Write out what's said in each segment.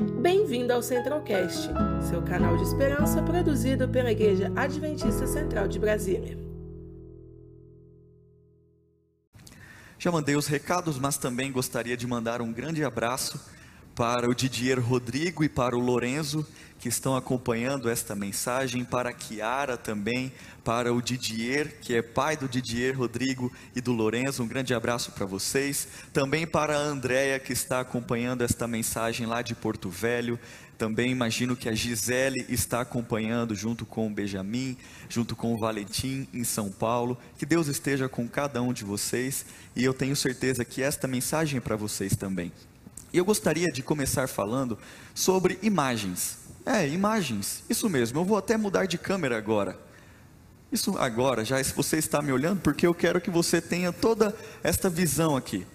Bem-vindo ao Centralcast, seu canal de esperança produzido pela Igreja Adventista Central de Brasília. Já mandei os recados, mas também gostaria de mandar um grande abraço para o Didier Rodrigo e para o Lorenzo, que estão acompanhando esta mensagem, para a Kiara também, para o Didier, que é pai do Didier Rodrigo e do Lorenzo, um grande abraço para vocês. Também para a Andréia, que está acompanhando esta mensagem lá de Porto Velho. Também imagino que a Gisele está acompanhando junto com o Benjamin, junto com o Valentim em São Paulo. Que Deus esteja com cada um de vocês e eu tenho certeza que esta mensagem é para vocês também. E eu gostaria de começar falando sobre imagens. É, imagens, isso mesmo. Eu vou até mudar de câmera agora. Isso agora, já se você está me olhando, porque eu quero que você tenha toda esta visão aqui.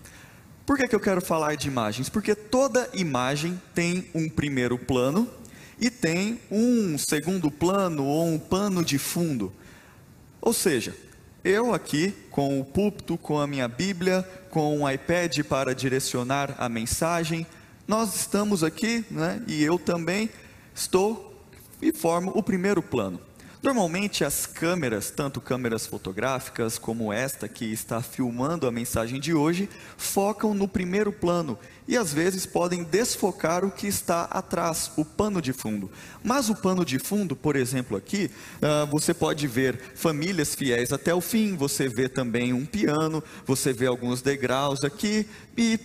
Por que, que eu quero falar de imagens? Porque toda imagem tem um primeiro plano e tem um segundo plano ou um pano de fundo. Ou seja, eu aqui com o púlpito, com a minha Bíblia, com um iPad para direcionar a mensagem, nós estamos aqui, né, e eu também estou e formo o primeiro plano. Normalmente as câmeras, tanto câmeras fotográficas como esta que está filmando a mensagem de hoje, focam no primeiro plano e às vezes podem desfocar o que está atrás, o pano de fundo. Mas o pano de fundo, por exemplo, aqui, uh, você pode ver famílias fiéis até o fim, você vê também um piano, você vê alguns degraus aqui, e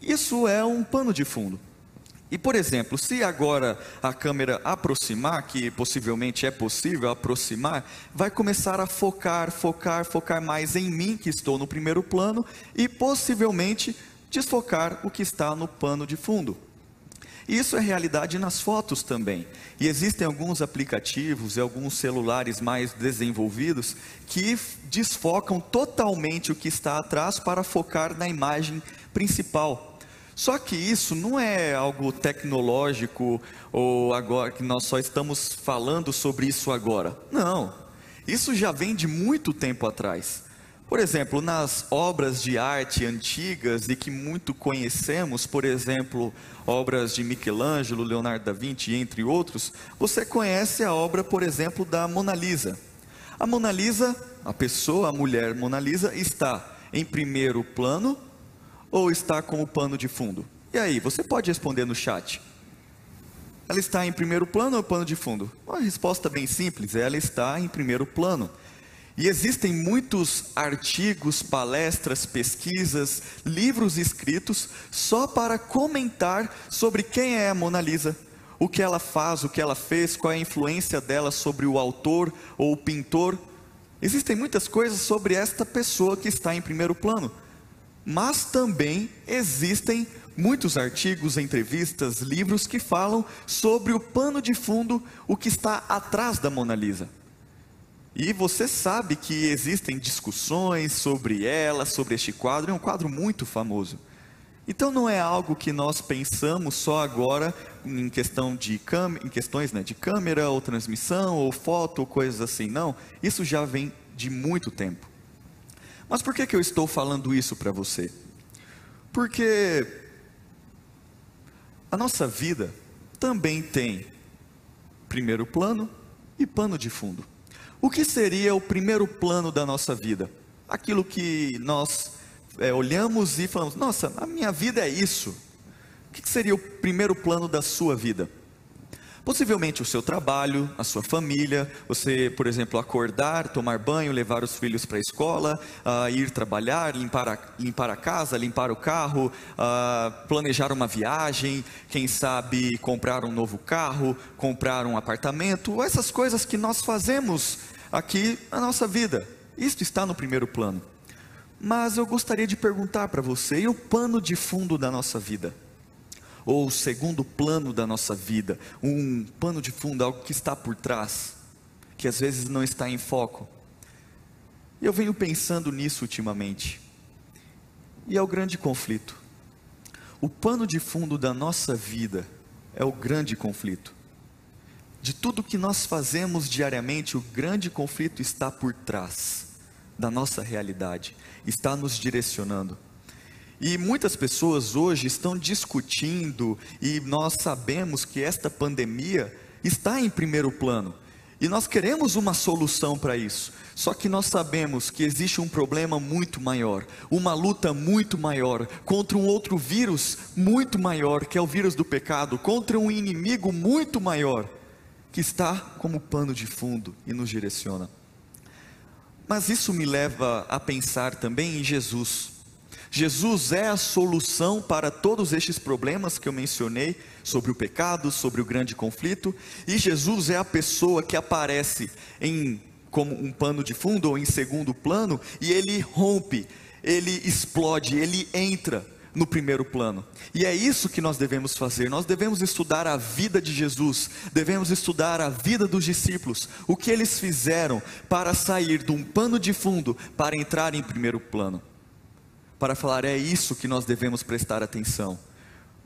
isso é um pano de fundo. E, por exemplo, se agora a câmera aproximar, que possivelmente é possível aproximar, vai começar a focar, focar, focar mais em mim, que estou no primeiro plano, e possivelmente desfocar o que está no pano de fundo. Isso é realidade nas fotos também. E existem alguns aplicativos e alguns celulares mais desenvolvidos que desfocam totalmente o que está atrás para focar na imagem principal. Só que isso não é algo tecnológico ou agora que nós só estamos falando sobre isso agora. Não. Isso já vem de muito tempo atrás. Por exemplo, nas obras de arte antigas e que muito conhecemos, por exemplo, obras de Michelangelo, Leonardo da Vinci, entre outros, você conhece a obra, por exemplo, da Mona Lisa. A Mona Lisa, a pessoa, a mulher Mona Lisa, está em primeiro plano ou está como pano de fundo? E aí, você pode responder no chat. Ela está em primeiro plano ou pano de fundo? Uma resposta bem simples, ela está em primeiro plano. E existem muitos artigos, palestras, pesquisas, livros escritos só para comentar sobre quem é a Mona Lisa, o que ela faz, o que ela fez, qual é a influência dela sobre o autor ou o pintor. Existem muitas coisas sobre esta pessoa que está em primeiro plano. Mas também existem muitos artigos, entrevistas, livros que falam sobre o pano de fundo, o que está atrás da Mona Lisa. E você sabe que existem discussões sobre ela, sobre este quadro, é um quadro muito famoso. Então não é algo que nós pensamos só agora em questão de em questões né, de câmera ou transmissão ou foto ou coisas assim. Não, isso já vem de muito tempo. Mas por que, que eu estou falando isso para você? Porque a nossa vida também tem primeiro plano e pano de fundo. O que seria o primeiro plano da nossa vida? Aquilo que nós é, olhamos e falamos: nossa, a minha vida é isso. O que seria o primeiro plano da sua vida? Possivelmente o seu trabalho, a sua família, você, por exemplo, acordar, tomar banho, levar os filhos para a escola, uh, ir trabalhar, limpar a, limpar a casa, limpar o carro, uh, planejar uma viagem, quem sabe comprar um novo carro, comprar um apartamento, essas coisas que nós fazemos aqui na nossa vida. Isto está no primeiro plano. Mas eu gostaria de perguntar para você: e o pano de fundo da nossa vida? Ou o segundo plano da nossa vida, um pano de fundo, algo que está por trás, que às vezes não está em foco. E eu venho pensando nisso ultimamente. E é o grande conflito. O pano de fundo da nossa vida é o grande conflito. De tudo que nós fazemos diariamente, o grande conflito está por trás da nossa realidade, está nos direcionando. E muitas pessoas hoje estão discutindo, e nós sabemos que esta pandemia está em primeiro plano. E nós queremos uma solução para isso. Só que nós sabemos que existe um problema muito maior, uma luta muito maior contra um outro vírus muito maior, que é o vírus do pecado, contra um inimigo muito maior, que está como pano de fundo e nos direciona. Mas isso me leva a pensar também em Jesus. Jesus é a solução para todos estes problemas que eu mencionei sobre o pecado, sobre o grande conflito, e Jesus é a pessoa que aparece em como um pano de fundo ou em segundo plano e ele rompe, ele explode, ele entra no primeiro plano. E é isso que nós devemos fazer. Nós devemos estudar a vida de Jesus, devemos estudar a vida dos discípulos, o que eles fizeram para sair de um pano de fundo para entrar em primeiro plano para falar é isso que nós devemos prestar atenção.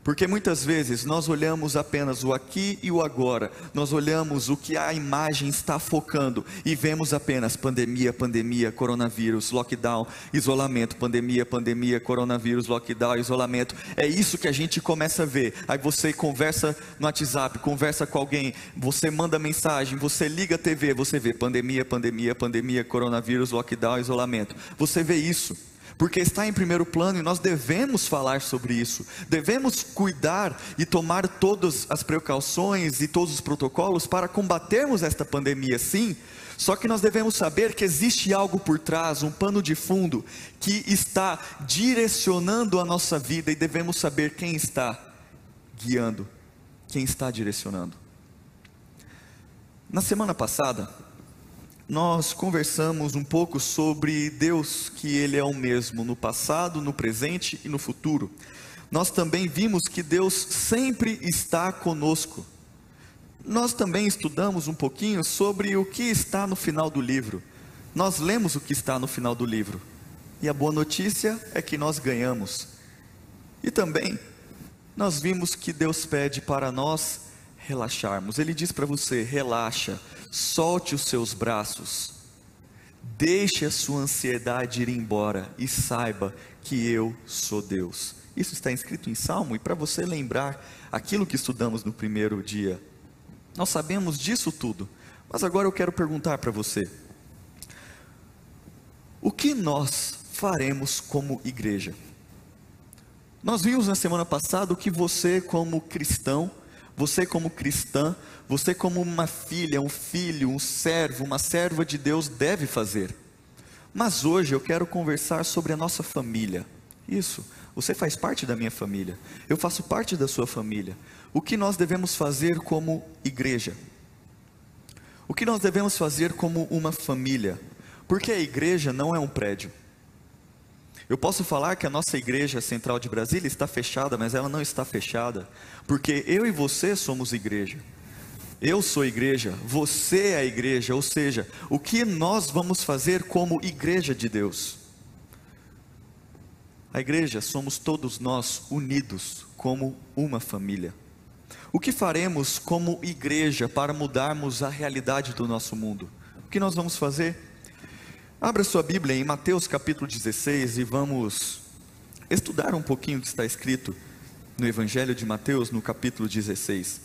Porque muitas vezes nós olhamos apenas o aqui e o agora, nós olhamos o que a imagem está focando e vemos apenas pandemia, pandemia, coronavírus, lockdown, isolamento, pandemia, pandemia, coronavírus, lockdown, isolamento. É isso que a gente começa a ver. Aí você conversa no WhatsApp, conversa com alguém, você manda mensagem, você liga a TV, você vê pandemia, pandemia, pandemia, coronavírus, lockdown, isolamento. Você vê isso porque está em primeiro plano e nós devemos falar sobre isso, devemos cuidar e tomar todas as precauções e todos os protocolos para combatermos esta pandemia, sim. Só que nós devemos saber que existe algo por trás, um pano de fundo, que está direcionando a nossa vida e devemos saber quem está guiando, quem está direcionando. Na semana passada, nós conversamos um pouco sobre Deus, que Ele é o mesmo no passado, no presente e no futuro. Nós também vimos que Deus sempre está conosco. Nós também estudamos um pouquinho sobre o que está no final do livro. Nós lemos o que está no final do livro. E a boa notícia é que nós ganhamos. E também nós vimos que Deus pede para nós relaxarmos. Ele diz para você: relaxa, solte os seus braços, deixe a sua ansiedade ir embora e saiba que eu sou Deus. Isso está escrito em Salmo, e para você lembrar aquilo que estudamos no primeiro dia, nós sabemos disso tudo, mas agora eu quero perguntar para você: o que nós faremos como igreja? Nós vimos na semana passada o que você, como cristão, você, como cristã, você, como uma filha, um filho, um servo, uma serva de Deus, deve fazer. Mas hoje eu quero conversar sobre a nossa família. Isso, você faz parte da minha família, eu faço parte da sua família. O que nós devemos fazer como igreja? O que nós devemos fazer como uma família? Porque a igreja não é um prédio. Eu posso falar que a nossa igreja central de Brasília está fechada, mas ela não está fechada, porque eu e você somos igreja. Eu sou igreja, você é a igreja, ou seja, o que nós vamos fazer como igreja de Deus? A igreja somos todos nós unidos como uma família. O que faremos como igreja para mudarmos a realidade do nosso mundo? O que nós vamos fazer? Abra sua Bíblia em Mateus capítulo 16 e vamos estudar um pouquinho o que está escrito no Evangelho de Mateus, no capítulo 16.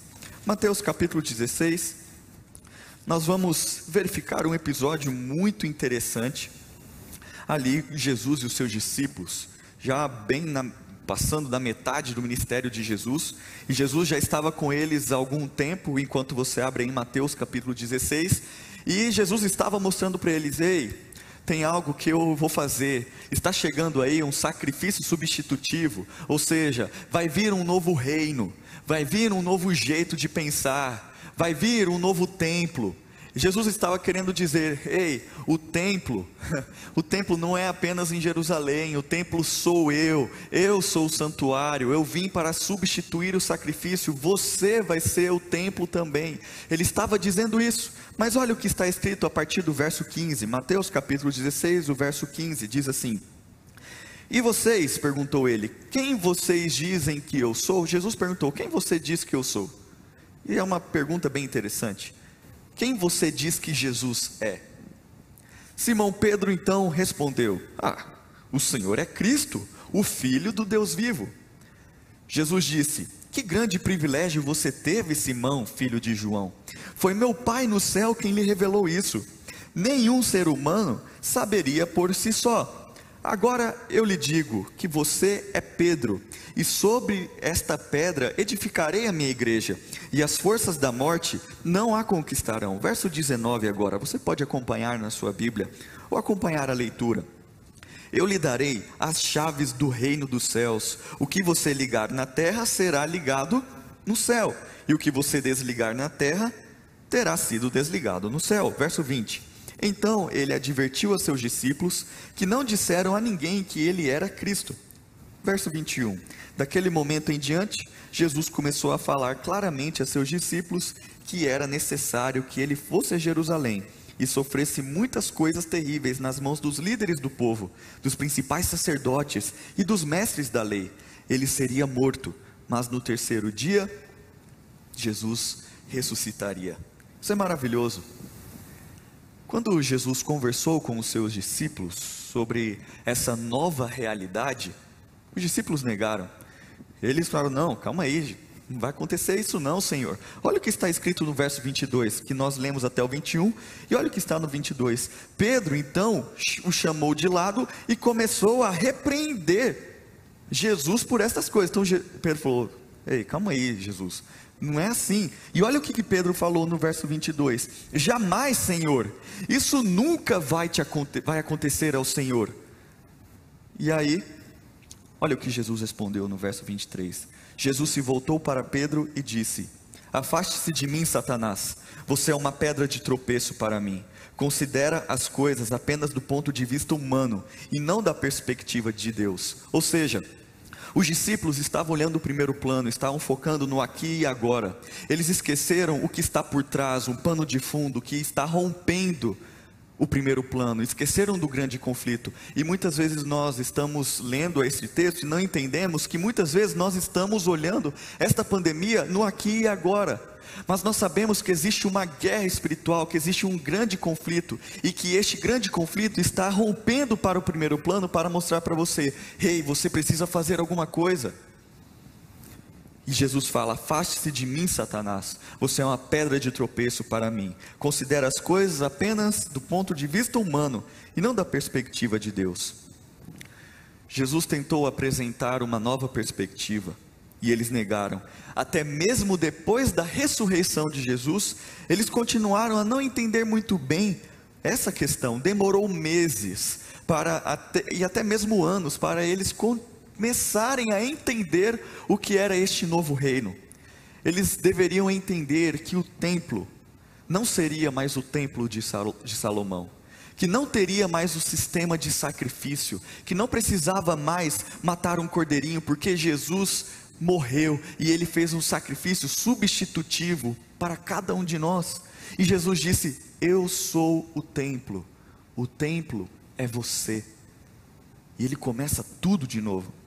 Mateus capítulo 16, nós vamos verificar um episódio muito interessante. Ali, Jesus e os seus discípulos, já bem na, passando da metade do ministério de Jesus, e Jesus já estava com eles há algum tempo, enquanto você abre em Mateus capítulo 16, e Jesus estava mostrando para eles: ei, tem algo que eu vou fazer. Está chegando aí um sacrifício substitutivo, ou seja, vai vir um novo reino, vai vir um novo jeito de pensar, vai vir um novo templo. Jesus estava querendo dizer: ei, o templo, o templo não é apenas em Jerusalém, o templo sou eu, eu sou o santuário, eu vim para substituir o sacrifício, você vai ser o templo também. Ele estava dizendo isso, mas olha o que está escrito a partir do verso 15, Mateus capítulo 16, o verso 15, diz assim: E vocês, perguntou ele, quem vocês dizem que eu sou? Jesus perguntou: Quem você diz que eu sou? E é uma pergunta bem interessante. Quem você diz que Jesus é? Simão Pedro então respondeu: Ah, o Senhor é Cristo, o Filho do Deus vivo. Jesus disse: Que grande privilégio você teve, Simão, filho de João. Foi meu Pai no céu quem lhe revelou isso. Nenhum ser humano saberia por si só. Agora eu lhe digo que você é Pedro, e sobre esta pedra edificarei a minha igreja, e as forças da morte não a conquistarão. Verso 19 agora, você pode acompanhar na sua Bíblia, ou acompanhar a leitura. Eu lhe darei as chaves do reino dos céus. O que você ligar na terra será ligado no céu, e o que você desligar na terra terá sido desligado no céu. Verso 20. Então ele advertiu a seus discípulos que não disseram a ninguém que ele era Cristo. Verso 21. Daquele momento em diante, Jesus começou a falar claramente a seus discípulos que era necessário que ele fosse a Jerusalém e sofresse muitas coisas terríveis nas mãos dos líderes do povo, dos principais sacerdotes e dos mestres da lei. Ele seria morto, mas no terceiro dia, Jesus ressuscitaria. Isso é maravilhoso. Quando Jesus conversou com os seus discípulos sobre essa nova realidade, os discípulos negaram. Eles falaram: Não, calma aí, não vai acontecer isso, não, Senhor. Olha o que está escrito no verso 22, que nós lemos até o 21, e olha o que está no 22. Pedro então o chamou de lado e começou a repreender Jesus por estas coisas. Então Pedro falou: Ei, calma aí, Jesus. Não é assim. E olha o que, que Pedro falou no verso 22. Jamais, Senhor, isso nunca vai, te, vai acontecer ao Senhor. E aí, olha o que Jesus respondeu no verso 23. Jesus se voltou para Pedro e disse: Afaste-se de mim, Satanás. Você é uma pedra de tropeço para mim. Considera as coisas apenas do ponto de vista humano e não da perspectiva de Deus. Ou seja, os discípulos estavam olhando o primeiro plano, estavam focando no aqui e agora. Eles esqueceram o que está por trás, um pano de fundo que está rompendo o primeiro plano, esqueceram do grande conflito. E muitas vezes nós estamos lendo esse texto e não entendemos que muitas vezes nós estamos olhando esta pandemia no aqui e agora. Mas nós sabemos que existe uma guerra espiritual, que existe um grande conflito e que este grande conflito está rompendo para o primeiro plano para mostrar para você: "Ei, hey, você precisa fazer alguma coisa". E Jesus fala: Afaste-se de mim, Satanás. Você é uma pedra de tropeço para mim. Considera as coisas apenas do ponto de vista humano e não da perspectiva de Deus. Jesus tentou apresentar uma nova perspectiva e eles negaram. Até mesmo depois da ressurreição de Jesus, eles continuaram a não entender muito bem essa questão. Demorou meses para até, e até mesmo anos para eles começarem a entender o que era este novo reino. Eles deveriam entender que o templo não seria mais o templo de Salomão, que não teria mais o sistema de sacrifício, que não precisava mais matar um cordeirinho, porque Jesus morreu e ele fez um sacrifício substitutivo para cada um de nós. E Jesus disse: Eu sou o templo, o templo é você. E ele começa tudo de novo.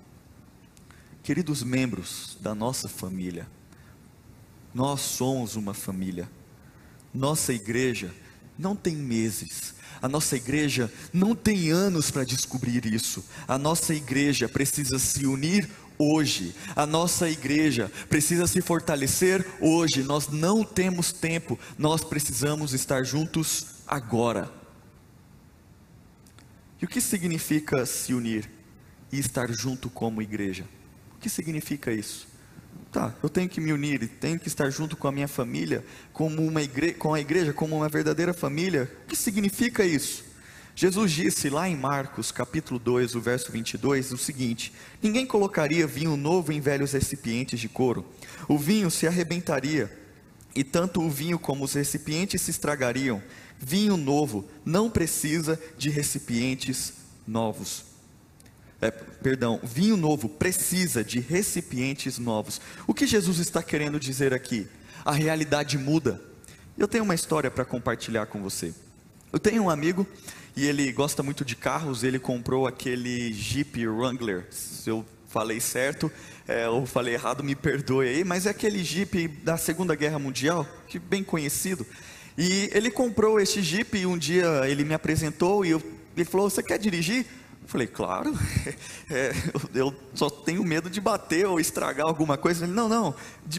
Queridos membros da nossa família, nós somos uma família. Nossa igreja não tem meses, a nossa igreja não tem anos para descobrir isso. A nossa igreja precisa se unir hoje. A nossa igreja precisa se fortalecer hoje. Nós não temos tempo, nós precisamos estar juntos agora. E o que significa se unir e estar junto como igreja? Que significa isso? Tá, eu tenho que me unir, tenho que estar junto com a minha família, como uma igre com a igreja, como uma verdadeira família. O que significa isso? Jesus disse lá em Marcos, capítulo 2, o verso 22, o seguinte: Ninguém colocaria vinho novo em velhos recipientes de couro. O vinho se arrebentaria, e tanto o vinho como os recipientes se estragariam. Vinho novo não precisa de recipientes novos. É, perdão, vinho novo precisa de recipientes novos. O que Jesus está querendo dizer aqui? A realidade muda. Eu tenho uma história para compartilhar com você. Eu tenho um amigo e ele gosta muito de carros, ele comprou aquele Jeep Wrangler, se eu falei certo é, ou falei errado, me perdoe aí, mas é aquele Jeep da Segunda Guerra Mundial, que bem conhecido. E ele comprou esse Jeep e um dia ele me apresentou e eu, ele falou: Você quer dirigir? Falei, claro, é, eu só tenho medo de bater ou estragar alguma coisa. Ele, não, não,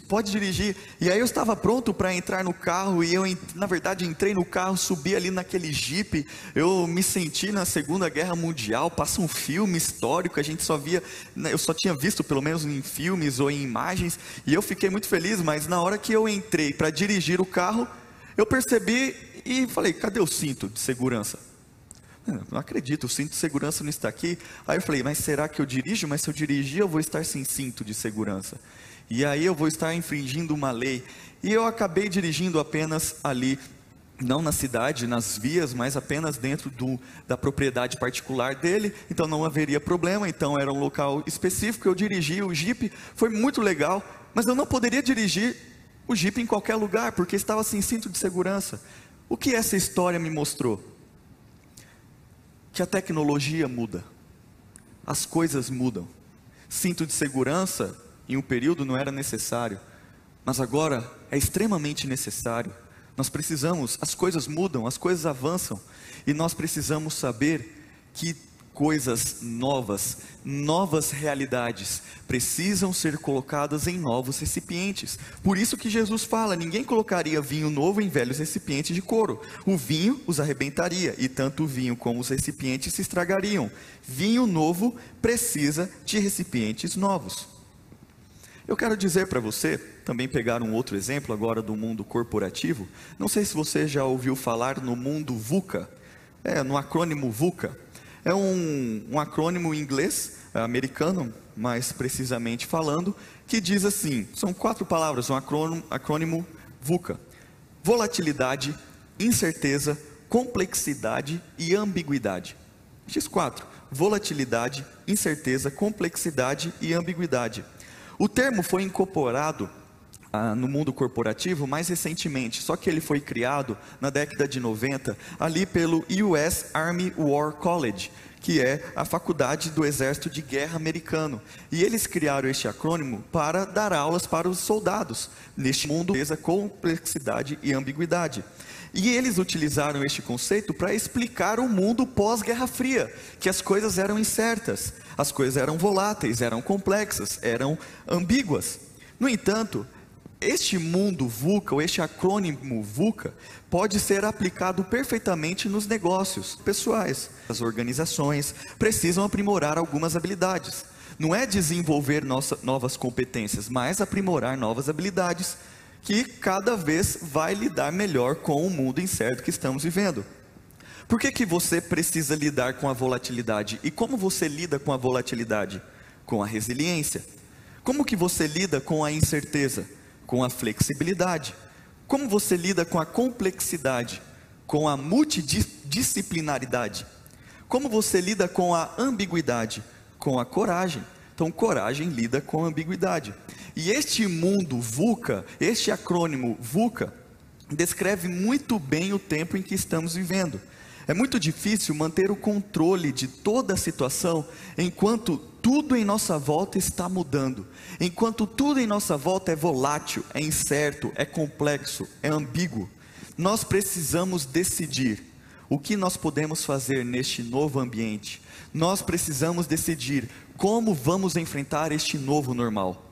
pode dirigir. E aí eu estava pronto para entrar no carro e eu, na verdade, entrei no carro, subi ali naquele jipe. Eu me senti na Segunda Guerra Mundial. Passa um filme histórico, a gente só via, né, eu só tinha visto pelo menos em filmes ou em imagens. E eu fiquei muito feliz, mas na hora que eu entrei para dirigir o carro, eu percebi e falei, cadê o cinto de segurança? Não acredito, o cinto de segurança não está aqui. Aí eu falei, mas será que eu dirijo? Mas se eu dirigir, eu vou estar sem cinto de segurança. E aí eu vou estar infringindo uma lei. E eu acabei dirigindo apenas ali, não na cidade, nas vias, mas apenas dentro do, da propriedade particular dele. Então não haveria problema. Então era um local específico. Eu dirigi o Jeep, foi muito legal. Mas eu não poderia dirigir o Jeep em qualquer lugar, porque estava sem cinto de segurança. O que essa história me mostrou? Que a tecnologia muda, as coisas mudam. Cinto de segurança, em um período não era necessário, mas agora é extremamente necessário. Nós precisamos, as coisas mudam, as coisas avançam, e nós precisamos saber que coisas novas, novas realidades precisam ser colocadas em novos recipientes. Por isso que Jesus fala: ninguém colocaria vinho novo em velhos recipientes de couro. O vinho os arrebentaria, e tanto o vinho como os recipientes se estragariam. Vinho novo precisa de recipientes novos. Eu quero dizer para você, também pegar um outro exemplo agora do mundo corporativo. Não sei se você já ouviu falar no mundo VUCA, é, no acrônimo VUCA. É um, um acrônimo em inglês, é, americano, mais precisamente falando, que diz assim: são quatro palavras, um acrônimo, acrônimo VUCA: volatilidade, incerteza, complexidade e ambiguidade. Diz quatro: volatilidade, incerteza, complexidade e ambiguidade. O termo foi incorporado ah, no mundo corporativo mais recentemente, só que ele foi criado na década de 90 ali pelo US Army War College, que é a faculdade do Exército de Guerra americano. E eles criaram este acrônimo para dar aulas para os soldados neste mundo de complexidade e ambiguidade. E eles utilizaram este conceito para explicar o mundo pós-Guerra Fria, que as coisas eram incertas, as coisas eram voláteis, eram complexas, eram ambíguas. No entanto, este mundo VUCA, ou este acrônimo VUCA, pode ser aplicado perfeitamente nos negócios pessoais. As organizações precisam aprimorar algumas habilidades. Não é desenvolver nossa, novas competências, mas aprimorar novas habilidades que cada vez vai lidar melhor com o mundo incerto que estamos vivendo. Por que, que você precisa lidar com a volatilidade? E como você lida com a volatilidade? Com a resiliência. Como que você lida com a incerteza? Com a flexibilidade. Como você lida com a complexidade, com a multidisciplinaridade? Como você lida com a ambiguidade, com a coragem? Então, coragem lida com a ambiguidade. E este mundo VUCA, este acrônimo VUCA, descreve muito bem o tempo em que estamos vivendo. É muito difícil manter o controle de toda a situação enquanto tudo em nossa volta está mudando, enquanto tudo em nossa volta é volátil, é incerto, é complexo, é ambíguo. Nós precisamos decidir o que nós podemos fazer neste novo ambiente. Nós precisamos decidir como vamos enfrentar este novo normal.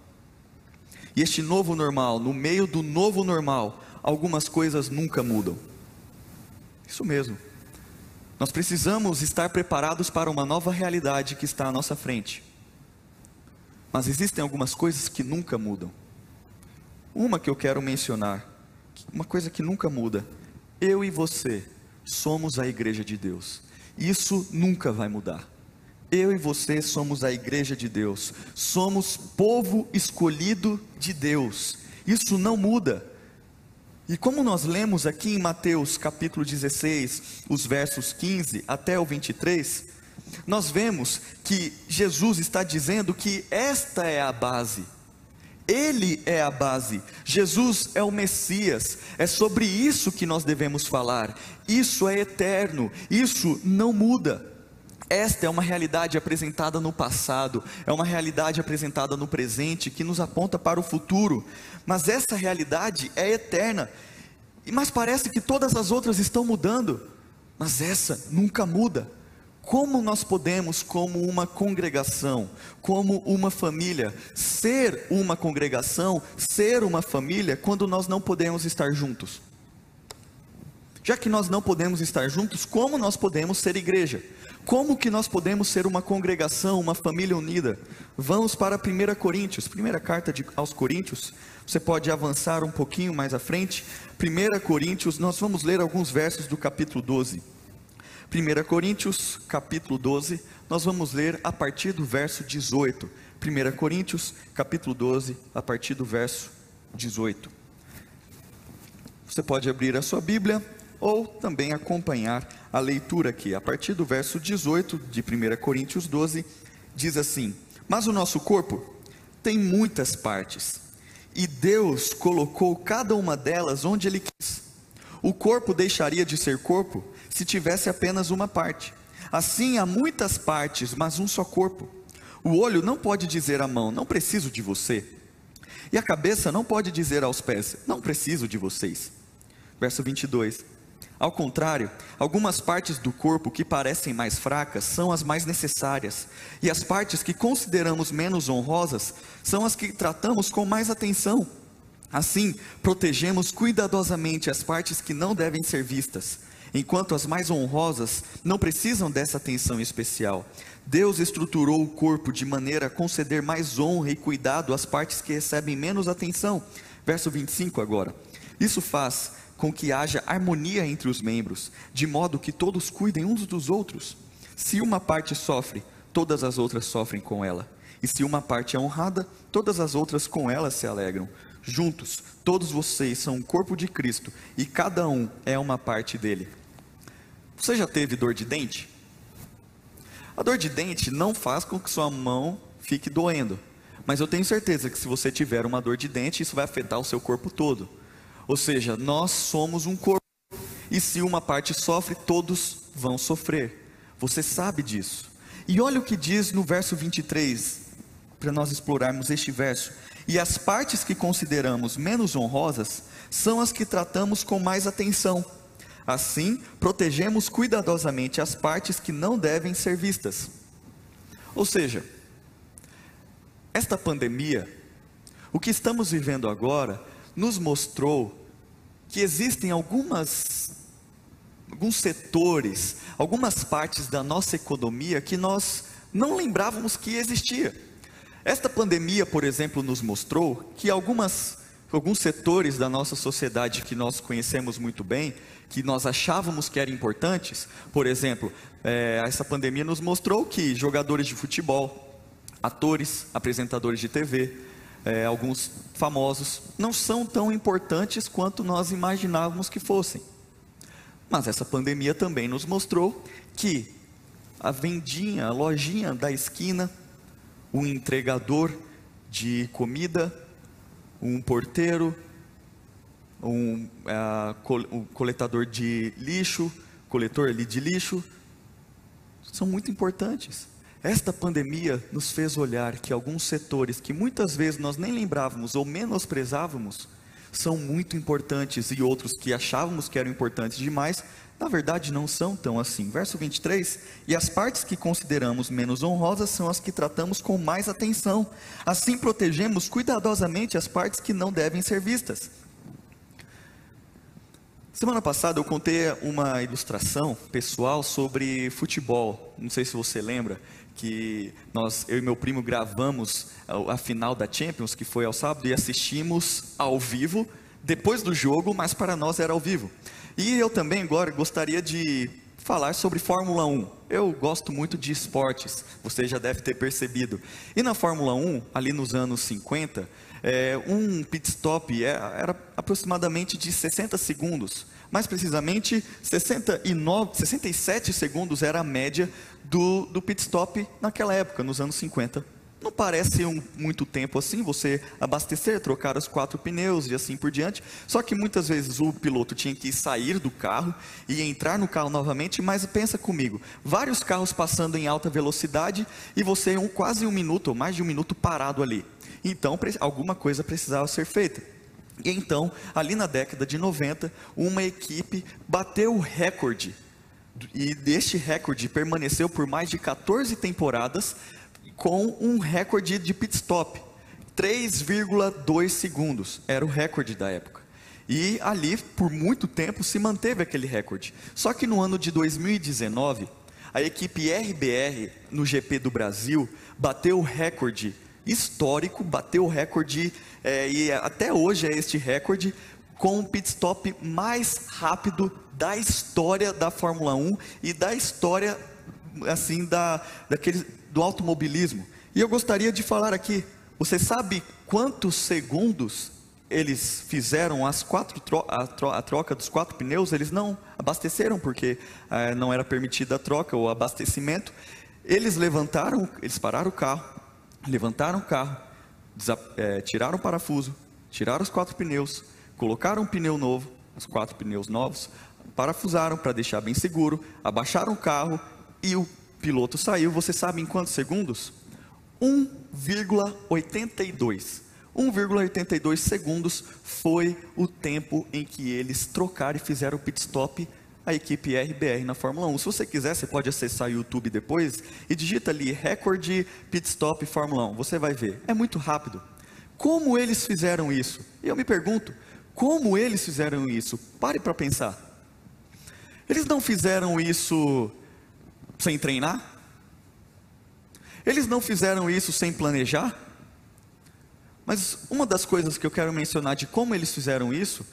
E este novo normal, no meio do novo normal, algumas coisas nunca mudam. Isso mesmo. Nós precisamos estar preparados para uma nova realidade que está à nossa frente. Mas existem algumas coisas que nunca mudam. Uma que eu quero mencionar, uma coisa que nunca muda. Eu e você somos a igreja de Deus. Isso nunca vai mudar. Eu e você somos a igreja de Deus. Somos povo escolhido de Deus. Isso não muda. E como nós lemos aqui em Mateus capítulo 16, os versos 15 até o 23, nós vemos que Jesus está dizendo que esta é a base. Ele é a base, Jesus é o Messias, é sobre isso que nós devemos falar. Isso é eterno, isso não muda. Esta é uma realidade apresentada no passado, é uma realidade apresentada no presente que nos aponta para o futuro, mas essa realidade é eterna. Mas parece que todas as outras estão mudando, mas essa nunca muda. Como nós podemos, como uma congregação, como uma família, ser uma congregação, ser uma família, quando nós não podemos estar juntos? Já que nós não podemos estar juntos, como nós podemos ser igreja? Como que nós podemos ser uma congregação, uma família unida? Vamos para 1 Coríntios, primeira carta de, aos Coríntios. Você pode avançar um pouquinho mais à frente. 1 Coríntios, nós vamos ler alguns versos do capítulo 12. 1 Coríntios, capítulo 12, nós vamos ler a partir do verso 18. 1 Coríntios, capítulo 12, a partir do verso 18. Você pode abrir a sua Bíblia ou também acompanhar a leitura aqui. A partir do verso 18 de 1 Coríntios 12, diz assim: Mas o nosso corpo tem muitas partes, e Deus colocou cada uma delas onde Ele quis. O corpo deixaria de ser corpo se tivesse apenas uma parte. Assim há muitas partes, mas um só corpo. O olho não pode dizer à mão: Não preciso de você. E a cabeça não pode dizer aos pés: Não preciso de vocês. Verso 22. Ao contrário, algumas partes do corpo que parecem mais fracas são as mais necessárias, e as partes que consideramos menos honrosas são as que tratamos com mais atenção. Assim, protegemos cuidadosamente as partes que não devem ser vistas, enquanto as mais honrosas não precisam dessa atenção especial. Deus estruturou o corpo de maneira a conceder mais honra e cuidado às partes que recebem menos atenção. Verso 25 agora. Isso faz com que haja harmonia entre os membros, de modo que todos cuidem uns dos outros. Se uma parte sofre, todas as outras sofrem com ela. E se uma parte é honrada, todas as outras com ela se alegram. Juntos, todos vocês são o corpo de Cristo e cada um é uma parte dele. Você já teve dor de dente? A dor de dente não faz com que sua mão fique doendo, mas eu tenho certeza que se você tiver uma dor de dente, isso vai afetar o seu corpo todo. Ou seja, nós somos um corpo. E se uma parte sofre, todos vão sofrer. Você sabe disso. E olha o que diz no verso 23, para nós explorarmos este verso. E as partes que consideramos menos honrosas são as que tratamos com mais atenção. Assim, protegemos cuidadosamente as partes que não devem ser vistas. Ou seja, esta pandemia, o que estamos vivendo agora, nos mostrou que existem algumas alguns setores, algumas partes da nossa economia que nós não lembrávamos que existia. Esta pandemia, por exemplo, nos mostrou que algumas alguns setores da nossa sociedade que nós conhecemos muito bem, que nós achávamos que eram importantes, por exemplo, é, essa pandemia nos mostrou que jogadores de futebol, atores, apresentadores de TV, é, alguns famosos, não são tão importantes quanto nós imaginávamos que fossem. Mas essa pandemia também nos mostrou que a vendinha, a lojinha da esquina, o entregador de comida, um porteiro, um, uh, um coletador de lixo, coletor de lixo, são muito importantes. Esta pandemia nos fez olhar que alguns setores que muitas vezes nós nem lembrávamos ou menosprezávamos são muito importantes e outros que achávamos que eram importantes demais, na verdade não são tão assim. Verso 23: E as partes que consideramos menos honrosas são as que tratamos com mais atenção. Assim protegemos cuidadosamente as partes que não devem ser vistas. Semana passada eu contei uma ilustração pessoal sobre futebol. Não sei se você lembra que nós, eu e meu primo gravamos a, a final da Champions, que foi ao sábado, e assistimos ao vivo, depois do jogo, mas para nós era ao vivo. E eu também agora gostaria de falar sobre Fórmula 1. Eu gosto muito de esportes, você já deve ter percebido. E na Fórmula 1, ali nos anos 50, é, um pit stop é, era aproximadamente de 60 segundos. Mais precisamente, 69, 67 segundos era a média do, do pit stop naquela época, nos anos 50. Não parece um, muito tempo assim, você abastecer, trocar os quatro pneus e assim por diante. Só que muitas vezes o piloto tinha que sair do carro e entrar no carro novamente. Mas pensa comigo, vários carros passando em alta velocidade e você um, quase um minuto ou mais de um minuto parado ali. Então alguma coisa precisava ser feita. E então, ali na década de 90, uma equipe bateu o recorde E este recorde permaneceu por mais de 14 temporadas com um recorde de pit stop. 3,2 segundos era o recorde da época. E ali, por muito tempo, se manteve aquele recorde. Só que no ano de 2019, a equipe RBR no GP do Brasil bateu o recorde histórico, bateu o recorde, é, e até hoje é este recorde, com o pit stop mais rápido da história da Fórmula 1 e da história assim da daquele do automobilismo. E eu gostaria de falar aqui, você sabe quantos segundos eles fizeram as quatro tro a, tro a, troca dos quatro pneus? Eles não abasteceram porque eh, não era permitida a troca ou abastecimento. Eles levantaram, eles pararam o carro, levantaram o carro, é, tiraram o parafuso, tiraram os quatro pneus, colocaram um pneu novo, os quatro pneus novos, parafusaram para deixar bem seguro, abaixaram o carro e o piloto saiu. Você sabe em quantos segundos? 1,82. 1,82 segundos foi o tempo em que eles trocaram e fizeram o pit stop a equipe RBR na Fórmula 1. Se você quiser, você pode acessar o YouTube depois e digita ali recorde pit stop Fórmula 1. Você vai ver. É muito rápido. Como eles fizeram isso? E eu me pergunto, como eles fizeram isso? Pare para pensar. Eles não fizeram isso sem treinar? Eles não fizeram isso sem planejar? Mas uma das coisas que eu quero mencionar de como eles fizeram isso,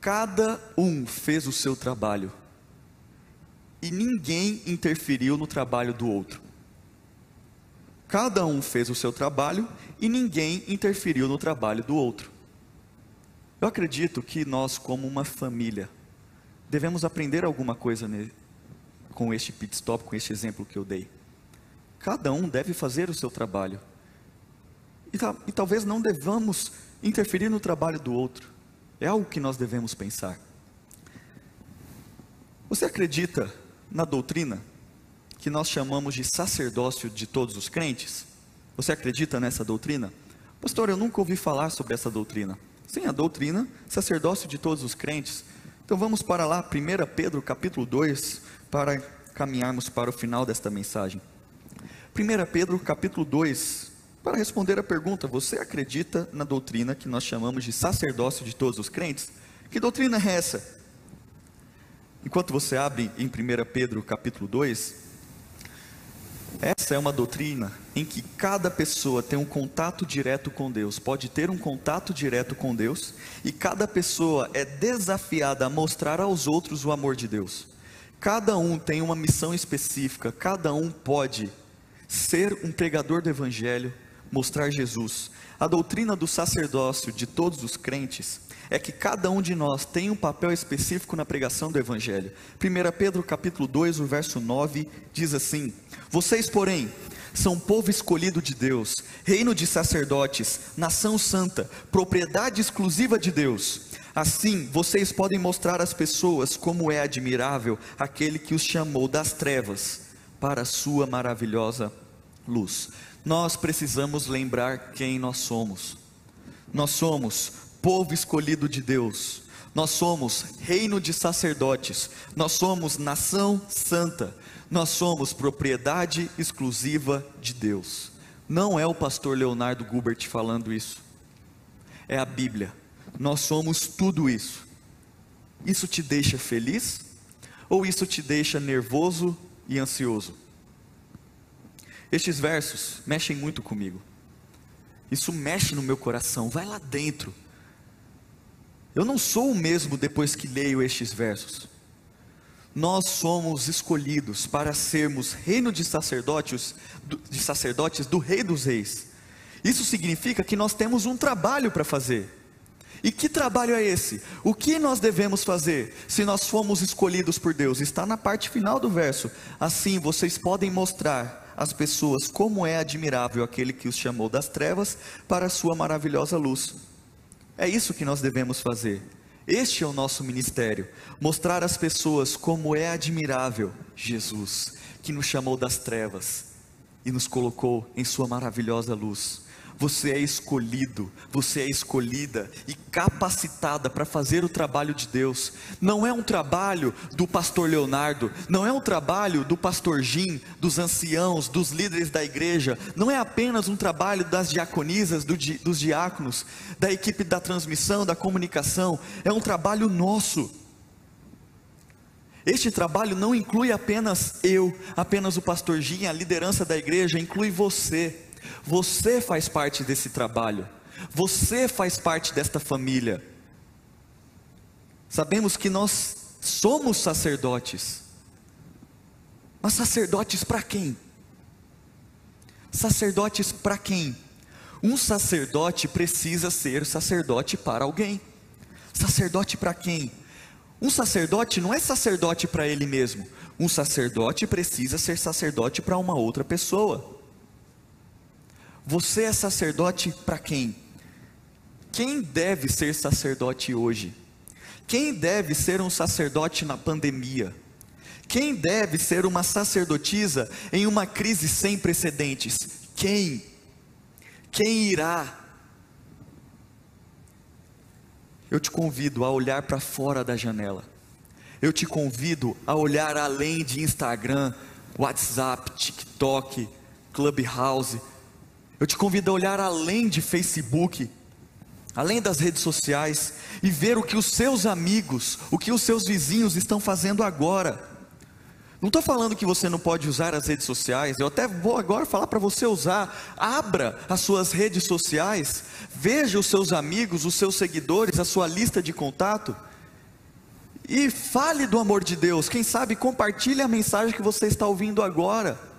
cada um fez o seu trabalho e ninguém interferiu no trabalho do outro. Cada um fez o seu trabalho e ninguém interferiu no trabalho do outro. Eu acredito que nós, como uma família, devemos aprender alguma coisa com este pit stop, com este exemplo que eu dei. Cada um deve fazer o seu trabalho. E, e talvez não devamos interferir no trabalho do outro. É algo que nós devemos pensar. Você acredita na doutrina que nós chamamos de sacerdócio de todos os crentes? Você acredita nessa doutrina? Pastor, eu nunca ouvi falar sobre essa doutrina. Sim, a doutrina, sacerdócio de todos os crentes. Então vamos para lá, 1 Pedro capítulo 2, para caminharmos para o final desta mensagem. 1 Pedro capítulo 2, para responder a pergunta: você acredita na doutrina que nós chamamos de sacerdócio de todos os crentes? Que doutrina é essa? Enquanto você abre em 1 Pedro capítulo 2, essa é uma doutrina em que cada pessoa tem um contato direto com Deus, pode ter um contato direto com Deus, e cada pessoa é desafiada a mostrar aos outros o amor de Deus. Cada um tem uma missão específica, cada um pode ser um pregador do Evangelho, mostrar Jesus. A doutrina do sacerdócio de todos os crentes é que cada um de nós tem um papel específico na pregação do Evangelho. 1 Pedro capítulo 2, o verso 9, diz assim: Vocês, porém, são povo escolhido de Deus, reino de sacerdotes, nação santa, propriedade exclusiva de Deus. Assim, vocês podem mostrar às pessoas como é admirável aquele que os chamou das trevas para a sua maravilhosa luz. Nós precisamos lembrar quem nós somos. Nós somos povo escolhido de Deus. Nós somos reino de sacerdotes. Nós somos nação santa. Nós somos propriedade exclusiva de Deus. Não é o pastor Leonardo Gubert falando isso. É a Bíblia. Nós somos tudo isso. Isso te deixa feliz? Ou isso te deixa nervoso e ansioso? Estes versos mexem muito comigo. Isso mexe no meu coração, vai lá dentro. Eu não sou o mesmo depois que leio estes versos. Nós somos escolhidos para sermos reino de sacerdotes, de sacerdotes do Rei dos Reis. Isso significa que nós temos um trabalho para fazer. E que trabalho é esse? O que nós devemos fazer se nós fomos escolhidos por Deus? Está na parte final do verso. Assim vocês podem mostrar às pessoas como é admirável aquele que os chamou das trevas para a sua maravilhosa luz. É isso que nós devemos fazer. Este é o nosso ministério: mostrar às pessoas como é admirável Jesus, que nos chamou das trevas e nos colocou em Sua maravilhosa luz. Você é escolhido, você é escolhida e capacitada para fazer o trabalho de Deus. Não é um trabalho do pastor Leonardo, não é um trabalho do pastor Jim, dos anciãos, dos líderes da igreja, não é apenas um trabalho das diaconisas, do, dos diáconos, da equipe da transmissão, da comunicação, é um trabalho nosso. Este trabalho não inclui apenas eu, apenas o pastor Jim, a liderança da igreja, inclui você. Você faz parte desse trabalho. Você faz parte desta família. Sabemos que nós somos sacerdotes. Mas sacerdotes para quem? Sacerdotes para quem? Um sacerdote precisa ser sacerdote para alguém. Sacerdote para quem? Um sacerdote não é sacerdote para ele mesmo. Um sacerdote precisa ser sacerdote para uma outra pessoa. Você é sacerdote para quem? Quem deve ser sacerdote hoje? Quem deve ser um sacerdote na pandemia? Quem deve ser uma sacerdotisa em uma crise sem precedentes? Quem? Quem irá? Eu te convido a olhar para fora da janela. Eu te convido a olhar além de Instagram, WhatsApp, TikTok, Clubhouse eu te convido a olhar além de Facebook, além das redes sociais, e ver o que os seus amigos, o que os seus vizinhos estão fazendo agora. Não estou falando que você não pode usar as redes sociais, eu até vou agora falar para você usar. Abra as suas redes sociais, veja os seus amigos, os seus seguidores, a sua lista de contato e fale do amor de Deus. Quem sabe compartilhe a mensagem que você está ouvindo agora.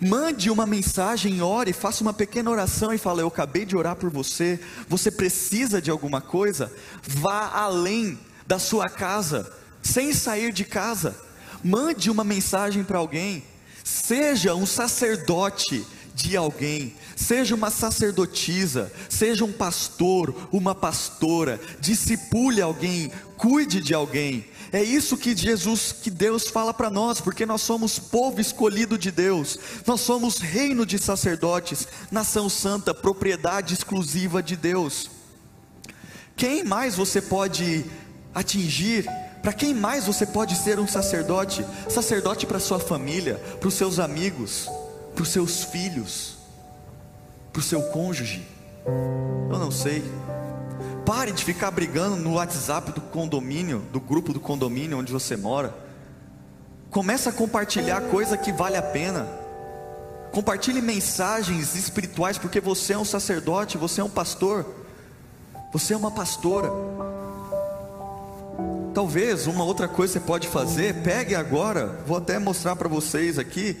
Mande uma mensagem, ore, faça uma pequena oração e fale: Eu acabei de orar por você. Você precisa de alguma coisa? Vá além da sua casa, sem sair de casa. Mande uma mensagem para alguém. Seja um sacerdote de alguém, seja uma sacerdotisa, seja um pastor, uma pastora, discipule alguém, cuide de alguém. É isso que Jesus, que Deus fala para nós, porque nós somos povo escolhido de Deus, nós somos reino de sacerdotes, nação santa, propriedade exclusiva de Deus. Quem mais você pode atingir? Para quem mais você pode ser um sacerdote? Sacerdote para sua família, para os seus amigos, para os seus filhos, para o seu cônjuge. Eu não sei. Pare de ficar brigando no WhatsApp do condomínio, do grupo do condomínio onde você mora. Começa a compartilhar coisa que vale a pena. Compartilhe mensagens espirituais, porque você é um sacerdote, você é um pastor, você é uma pastora. Talvez uma outra coisa você pode fazer, pegue agora, vou até mostrar para vocês aqui.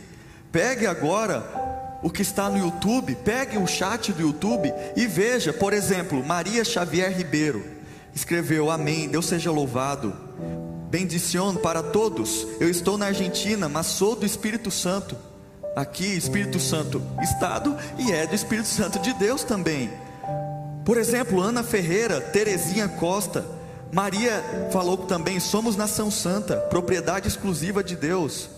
Pegue agora o que está no YouTube, pegue o chat do YouTube e veja, por exemplo, Maria Xavier Ribeiro escreveu: Amém, Deus seja louvado. Bendição para todos. Eu estou na Argentina, mas sou do Espírito Santo. Aqui, Espírito Santo, Estado e é do Espírito Santo de Deus também. Por exemplo, Ana Ferreira, Terezinha Costa, Maria falou também: somos nação santa, propriedade exclusiva de Deus.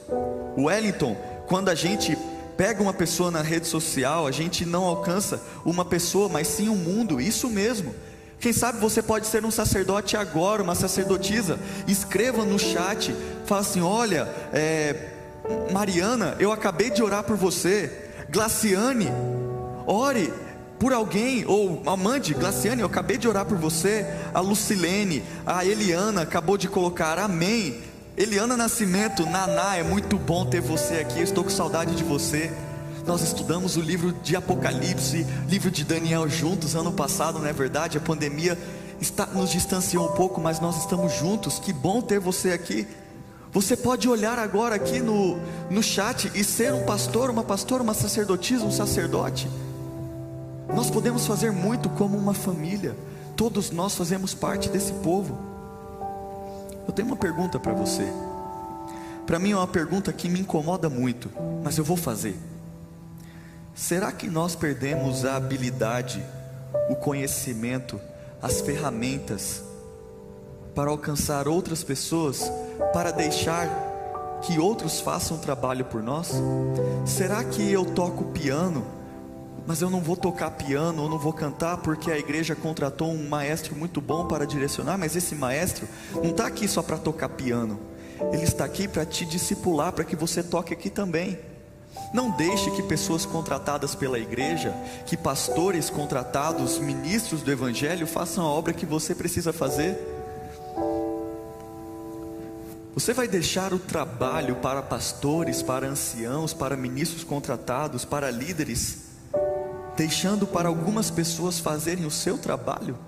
Wellington, quando a gente pega uma pessoa na rede social, a gente não alcança uma pessoa, mas sim um mundo, isso mesmo. Quem sabe você pode ser um sacerdote agora, uma sacerdotisa. Escreva no chat, fala assim: olha, é, Mariana, eu acabei de orar por você. Glaciane, ore por alguém, ou Amande, Glaciane, eu acabei de orar por você. A Lucilene, a Eliana acabou de colocar amém. Eliana Nascimento, Naná, é muito bom ter você aqui. Eu estou com saudade de você. Nós estudamos o livro de Apocalipse, livro de Daniel juntos ano passado, não é verdade? A pandemia está, nos distanciou um pouco, mas nós estamos juntos. Que bom ter você aqui. Você pode olhar agora aqui no, no chat e ser um pastor, uma pastora, uma sacerdotisa, um sacerdote. Nós podemos fazer muito como uma família. Todos nós fazemos parte desse povo. Eu tenho uma pergunta para você. Para mim é uma pergunta que me incomoda muito, mas eu vou fazer. Será que nós perdemos a habilidade, o conhecimento, as ferramentas para alcançar outras pessoas, para deixar que outros façam trabalho por nós? Será que eu toco piano, mas eu não vou tocar piano, ou não vou cantar porque a igreja contratou um maestro muito bom para direcionar, mas esse maestro não está aqui só para tocar piano, ele está aqui para te discipular, para que você toque aqui também. Não deixe que pessoas contratadas pela igreja, que pastores contratados, ministros do evangelho, façam a obra que você precisa fazer. Você vai deixar o trabalho para pastores, para anciãos, para ministros contratados, para líderes, deixando para algumas pessoas fazerem o seu trabalho?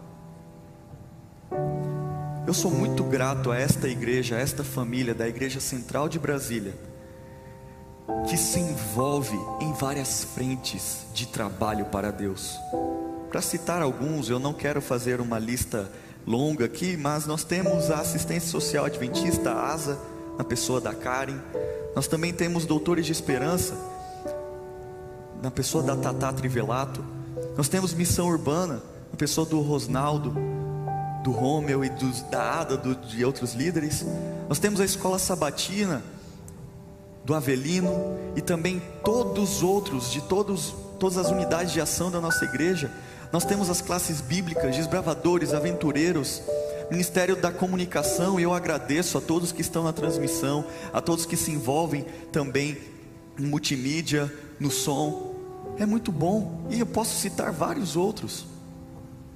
Eu sou muito grato a esta igreja, a esta família da Igreja Central de Brasília, que se envolve em várias frentes de trabalho para Deus. Para citar alguns, eu não quero fazer uma lista longa aqui, mas nós temos a assistência social adventista, a ASA, na pessoa da Karen. Nós também temos doutores de esperança, na pessoa da Tatá Trivelato. Nós temos missão urbana, na pessoa do Rosnaldo, do Romeu e dos, da Ada, do, de outros líderes. Nós temos a escola sabatina, do Avelino e também todos os outros, de todos, todas as unidades de ação da nossa igreja nós temos as classes bíblicas, desbravadores, aventureiros, Ministério da Comunicação, e eu agradeço a todos que estão na transmissão, a todos que se envolvem também em multimídia, no som. É muito bom, e eu posso citar vários outros.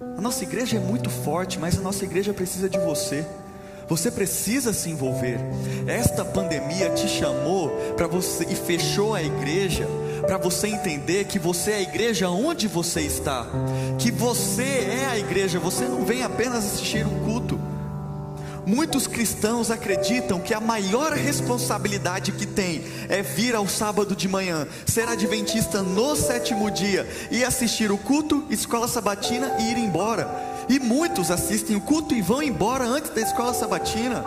A nossa igreja é muito forte, mas a nossa igreja precisa de você. Você precisa se envolver. Esta pandemia te chamou para você e fechou a igreja para você entender que você é a igreja onde você está, que você é a igreja, você não vem apenas assistir um culto. Muitos cristãos acreditam que a maior responsabilidade que tem é vir ao sábado de manhã, ser adventista no sétimo dia e assistir o culto, escola sabatina e ir embora. E muitos assistem o culto e vão embora antes da escola sabatina.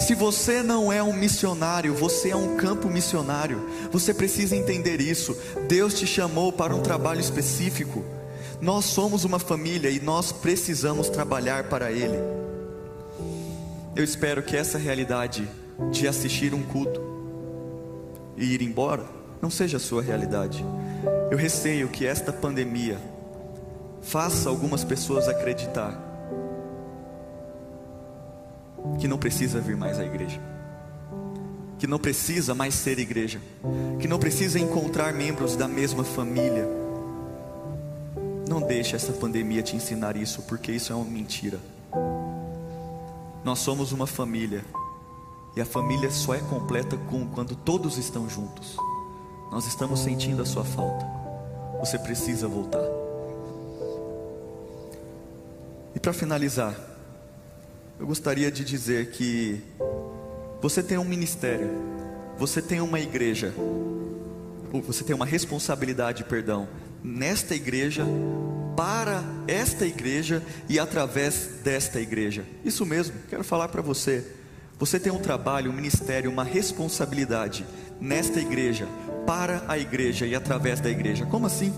Se você não é um missionário, você é um campo missionário. Você precisa entender isso. Deus te chamou para um trabalho específico. Nós somos uma família e nós precisamos trabalhar para Ele. Eu espero que essa realidade de assistir um culto e ir embora não seja a sua realidade. Eu receio que esta pandemia faça algumas pessoas acreditar que não precisa vir mais à igreja, que não precisa mais ser igreja, que não precisa encontrar membros da mesma família. Não deixe essa pandemia te ensinar isso, porque isso é uma mentira. Nós somos uma família, e a família só é completa com quando todos estão juntos. Nós estamos sentindo a sua falta. Você precisa voltar. E para finalizar, eu gostaria de dizer que você tem um ministério, você tem uma igreja, você tem uma responsabilidade, perdão, nesta igreja, para esta igreja e através desta igreja. Isso mesmo, quero falar para você. Você tem um trabalho, um ministério, uma responsabilidade nesta igreja, para a igreja e através da igreja. Como assim?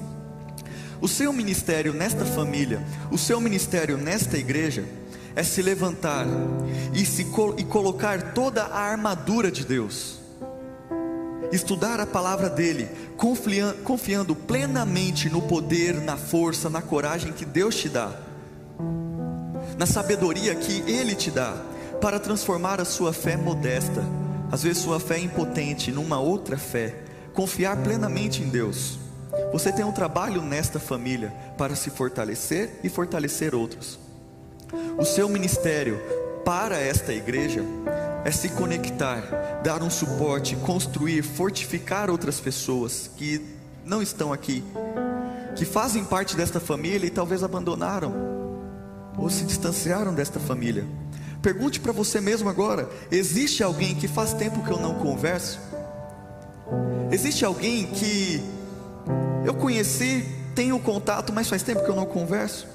O seu ministério nesta família, o seu ministério nesta igreja, é se levantar e, se, e colocar toda a armadura de Deus, estudar a palavra dEle, confiando, plenamente no poder, na força, na coragem que Deus te dá, na sabedoria que Ele te dá, para transformar a sua fé modesta, às vezes sua fé impotente, numa outra fé, confiar plenamente em Deus. Você tem um trabalho nesta família para se fortalecer e fortalecer outros. O seu ministério para esta igreja é se conectar, dar um suporte, construir, fortificar outras pessoas que não estão aqui, que fazem parte desta família e talvez abandonaram ou se distanciaram desta família. Pergunte para você mesmo agora: existe alguém que faz tempo que eu não converso? Existe alguém que eu conheci, tenho contato, mas faz tempo que eu não converso?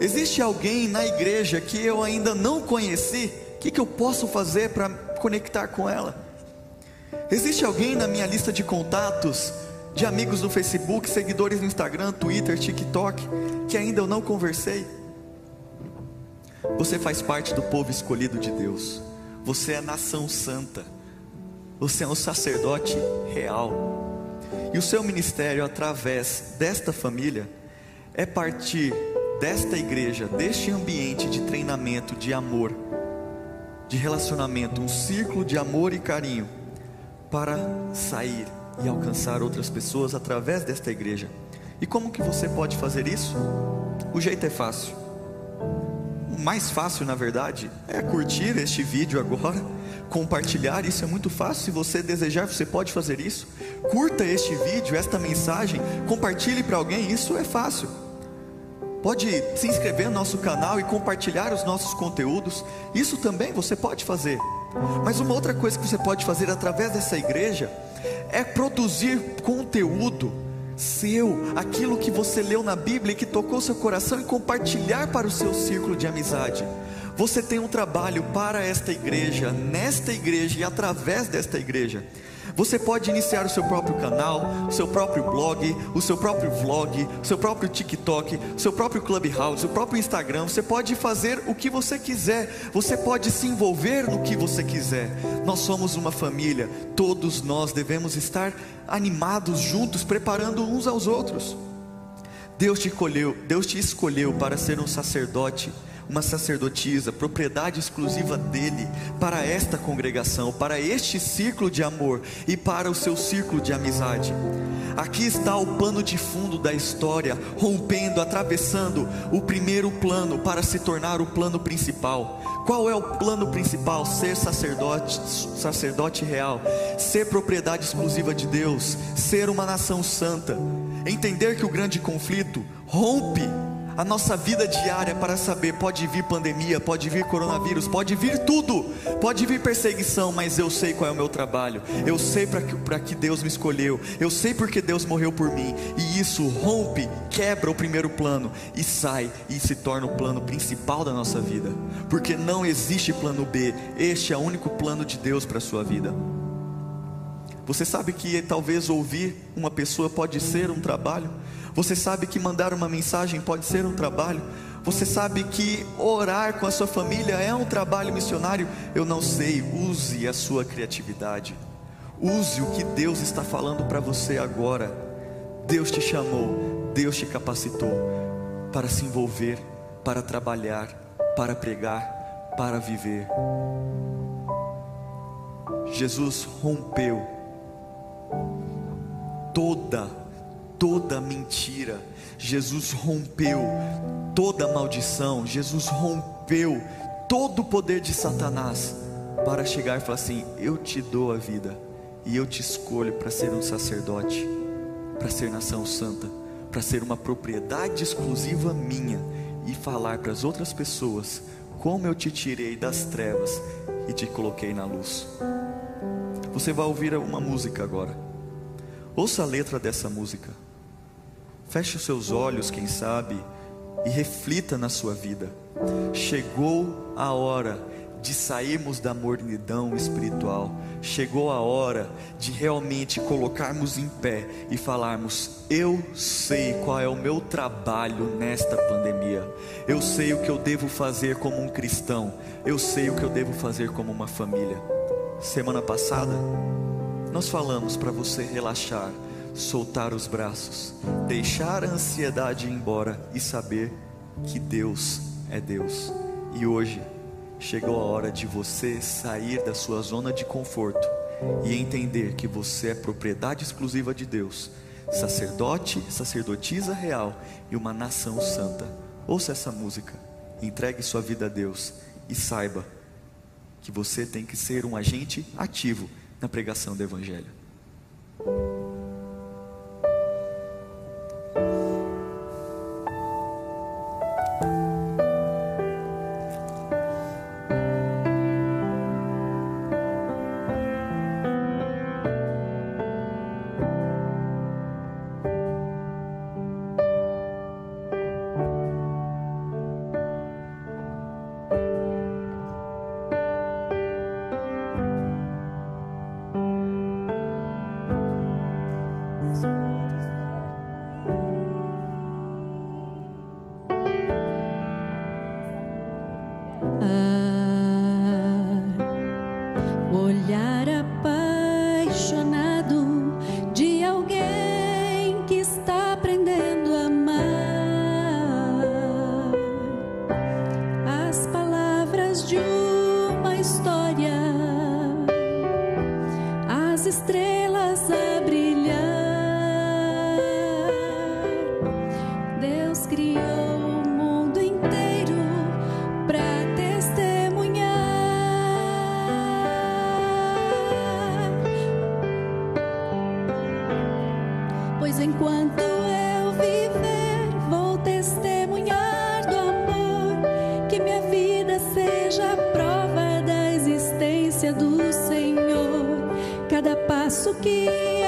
Existe alguém na igreja que eu ainda não conheci? Que, que eu posso fazer para conectar com ela? Existe alguém na minha lista de contatos, de amigos no Facebook, seguidores no Instagram, Twitter, TikTok, que ainda eu não conversei? Você faz parte do povo escolhido de Deus. Você é nação santa. Você é um sacerdote real. E o seu ministério, através desta família, é partir desta igreja, deste ambiente de treinamento, de amor, de relacionamento, um círculo de amor e carinho, para sair e alcançar outras pessoas através desta igreja. E como que você pode fazer isso? O jeito é fácil. O mais fácil, na verdade, é curtir este vídeo agora, compartilhar. Isso é muito fácil. Se você desejar, você pode fazer isso. Curta este vídeo, esta mensagem, compartilhe para alguém. Isso é fácil. Pode se inscrever no nosso canal e compartilhar os nossos conteúdos. Isso também você pode fazer. Mas uma outra coisa que você pode fazer através dessa igreja é produzir conteúdo seu, aquilo que você leu na Bíblia e que tocou seu coração e compartilhar para o seu círculo de amizade. Você tem um trabalho para esta igreja, nesta igreja e através desta igreja. Você pode iniciar o seu próprio canal, o seu próprio blog, o seu próprio vlog, o seu próprio TikTok, o seu próprio Clubhouse, o próprio Instagram. Você pode fazer o que você quiser. Você pode se envolver no que você quiser. Nós somos uma família. Todos nós devemos estar animados juntos, preparando uns aos outros. Deus te escolheu, Deus te escolheu para ser um sacerdote uma sacerdotisa, propriedade exclusiva dele, para esta congregação, para este círculo de amor e para o seu círculo de amizade. Aqui está o pano de fundo da história, rompendo, atravessando o primeiro plano para se tornar o plano principal. Qual é o plano principal? Ser sacerdote, sacerdote real, ser propriedade exclusiva de Deus, ser uma nação santa. Entender que o grande conflito rompe a nossa vida diária para saber: pode vir pandemia, pode vir coronavírus, pode vir tudo, pode vir perseguição, mas eu sei qual é o meu trabalho, eu sei para que, que Deus me escolheu, eu sei porque Deus morreu por mim, e isso rompe, quebra o primeiro plano e sai e se torna o plano principal da nossa vida, porque não existe plano B, este é o único plano de Deus para a sua vida. Você sabe que talvez ouvir uma pessoa pode ser um trabalho, você sabe que mandar uma mensagem pode ser um trabalho. Você sabe que orar com a sua família é um trabalho missionário. Eu não sei, use a sua criatividade. Use o que Deus está falando para você agora. Deus te chamou, Deus te capacitou para se envolver, para trabalhar, para pregar, para viver. Jesus rompeu toda toda mentira. Jesus rompeu toda maldição. Jesus rompeu todo o poder de Satanás para chegar e falar assim: Eu te dou a vida e eu te escolho para ser um sacerdote, para ser nação santa, para ser uma propriedade exclusiva minha e falar para as outras pessoas como eu te tirei das trevas e te coloquei na luz. Você vai ouvir uma música agora. Ouça a letra dessa música. Feche os seus olhos, quem sabe, e reflita na sua vida. Chegou a hora de sairmos da mornidão espiritual. Chegou a hora de realmente colocarmos em pé e falarmos: Eu sei qual é o meu trabalho nesta pandemia. Eu sei o que eu devo fazer como um cristão. Eu sei o que eu devo fazer como uma família. Semana passada, nós falamos para você relaxar soltar os braços, deixar a ansiedade embora e saber que Deus é Deus. E hoje chegou a hora de você sair da sua zona de conforto e entender que você é propriedade exclusiva de Deus, sacerdote, sacerdotisa real e uma nação santa. Ouça essa música, entregue sua vida a Deus e saiba que você tem que ser um agente ativo na pregação do Evangelho. Enquanto eu viver, vou testemunhar do amor. Que minha vida seja a prova da existência do Senhor. Cada passo que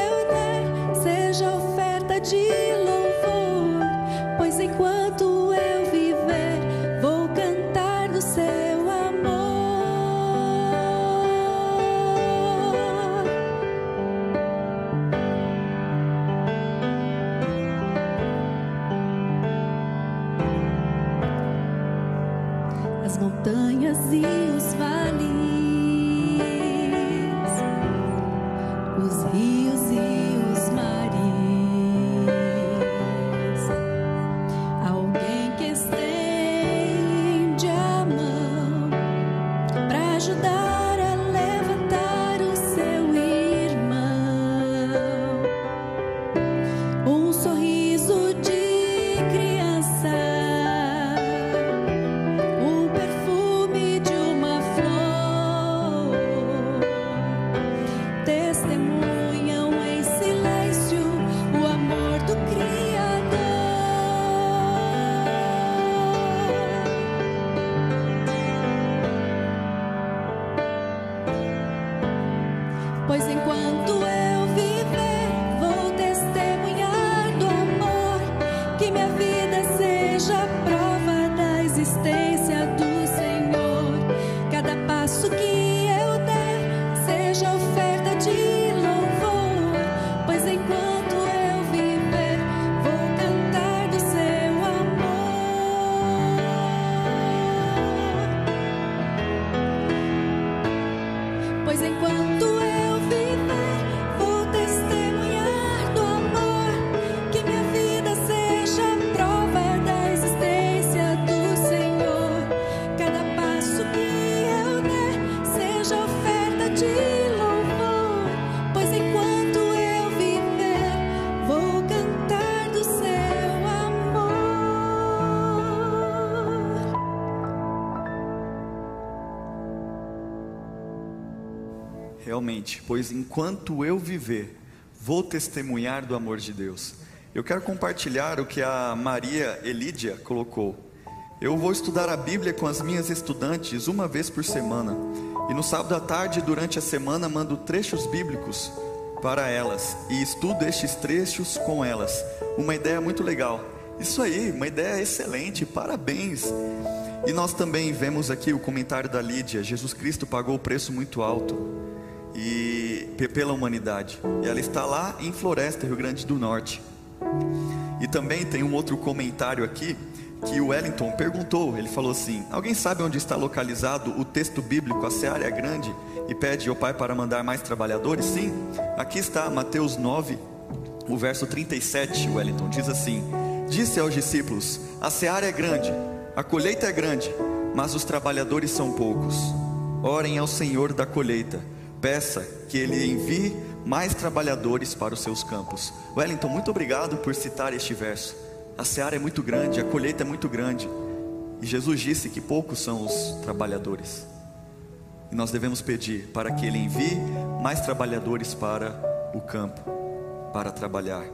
Realmente, pois enquanto eu viver, vou testemunhar do amor de Deus. Eu quero compartilhar o que a Maria Elídia colocou. Eu vou estudar a Bíblia com as minhas estudantes uma vez por semana. E no sábado à tarde, durante a semana, mando trechos bíblicos para elas e estudo estes trechos com elas. Uma ideia muito legal. Isso aí, uma ideia excelente, parabéns. E nós também vemos aqui o comentário da Lídia: Jesus Cristo pagou o preço muito alto e pe- pela humanidade. E ela está lá em Floresta, Rio Grande do Norte. E também tem um outro comentário aqui que o Wellington perguntou. Ele falou assim: Alguém sabe onde está localizado o texto bíblico? A seara é grande e pede ao Pai para mandar mais trabalhadores? Sim, aqui está Mateus 9, o verso 37. Wellington diz assim: Disse aos discípulos: A seara é grande, a colheita é grande, mas os trabalhadores são poucos. Orem ao Senhor da colheita, peça que Ele envie mais trabalhadores para os seus campos. Wellington, muito obrigado por citar este verso. A seara é muito grande, a colheita é muito grande. E Jesus disse que poucos são os trabalhadores. E nós devemos pedir para que Ele envie mais trabalhadores para o campo, para trabalhar.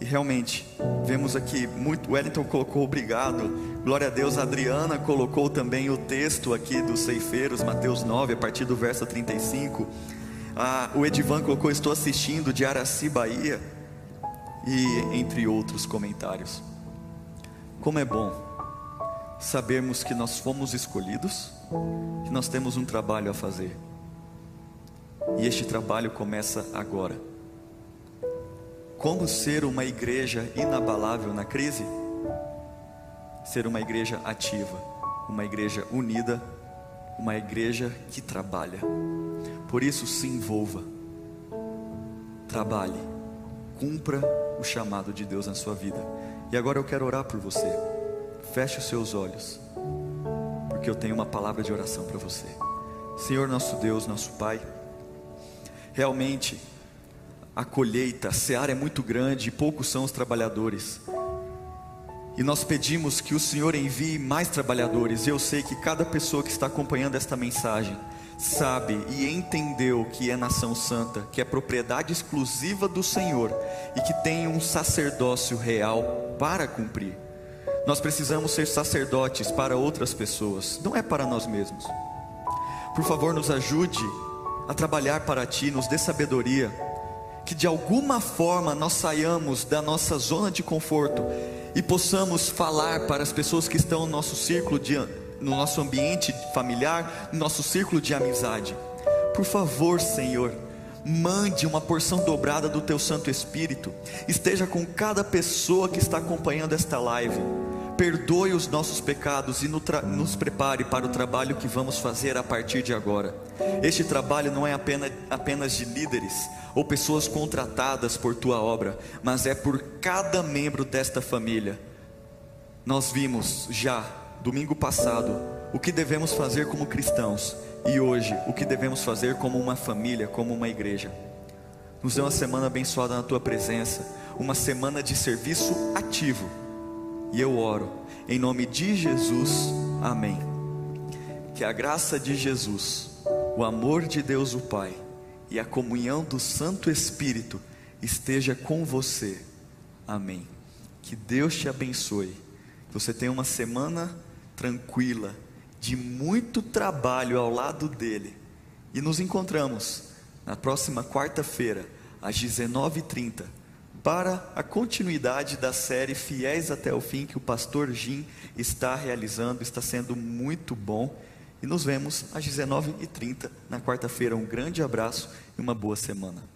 E realmente, vemos aqui muito. Wellington colocou obrigado. Glória a Deus. A Adriana colocou também o texto aqui dos ceifeiros, Mateus 9, a partir do verso 35. Ah, o Edivan colocou: Estou assistindo de Araci, Bahia. E entre outros comentários. Como é bom sabermos que nós fomos escolhidos, que nós temos um trabalho a fazer. E este trabalho começa agora. Como ser uma igreja inabalável na crise? Ser uma igreja ativa, uma igreja unida, uma igreja que trabalha. Por isso, se envolva, trabalhe, cumpra o chamado de Deus na sua vida. E agora eu quero orar por você. Feche os seus olhos, porque eu tenho uma palavra de oração para você. Senhor nosso Deus, nosso Pai, realmente a colheita, a seara é muito grande e poucos são os trabalhadores. E nós pedimos que o Senhor envie mais trabalhadores. E eu sei que cada pessoa que está acompanhando esta mensagem sabe e entendeu que é nação santa, que é propriedade exclusiva do Senhor e que tem um sacerdócio real para cumprir. Nós precisamos ser sacerdotes para outras pessoas, não é para nós mesmos. Por favor, nos ajude a trabalhar para ti, nos dê sabedoria, que de alguma forma nós saiamos da nossa zona de conforto e possamos falar para as pessoas que estão no nosso círculo de no nosso ambiente familiar, no nosso círculo de amizade. Por favor, Senhor, mande uma porção dobrada do teu Santo Espírito, esteja com cada pessoa que está acompanhando esta live. Perdoe os nossos pecados e nos prepare para o trabalho que vamos fazer a partir de agora. Este trabalho não é apenas, de líderes ou pessoas contratadas por tua obra, mas é por cada membro desta família. Nós vimos já domingo passado, o que devemos fazer como cristãos e hoje, o que devemos fazer como uma família, como uma igreja. Nos dê uma semana abençoada na tua presença, uma semana de serviço ativo. E eu oro, em nome de Jesus, amém. Que a graça de Jesus, o amor de Deus o Pai e a comunhão do Santo Espírito esteja com você. Amém. Que Deus te abençoe. Que você tenha uma semana tranquila, de muito trabalho ao lado dele. E nos encontramos na próxima quarta-feira, às 19h30, para a continuidade da série Fiéis até o Fim, que o pastor Jim está realizando, está sendo muito bom. E nos vemos às 19h30 na quarta-feira. Um grande abraço e uma boa semana.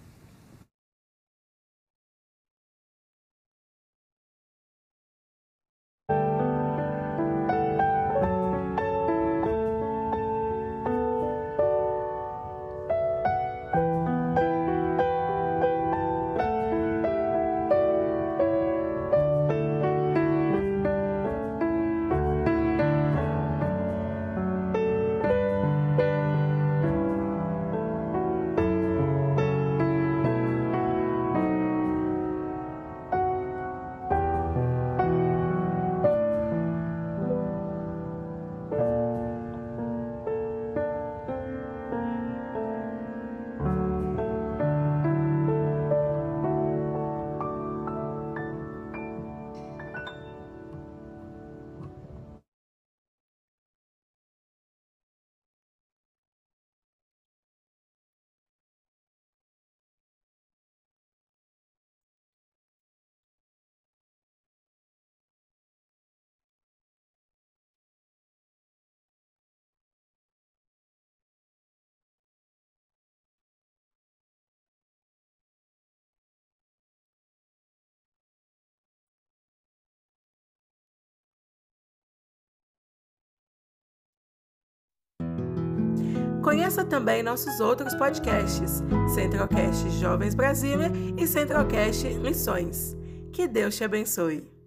Conheça também nossos outros podcasts, Centralcast Jovens Brasília e Centralcast Missões. Que Deus te abençoe.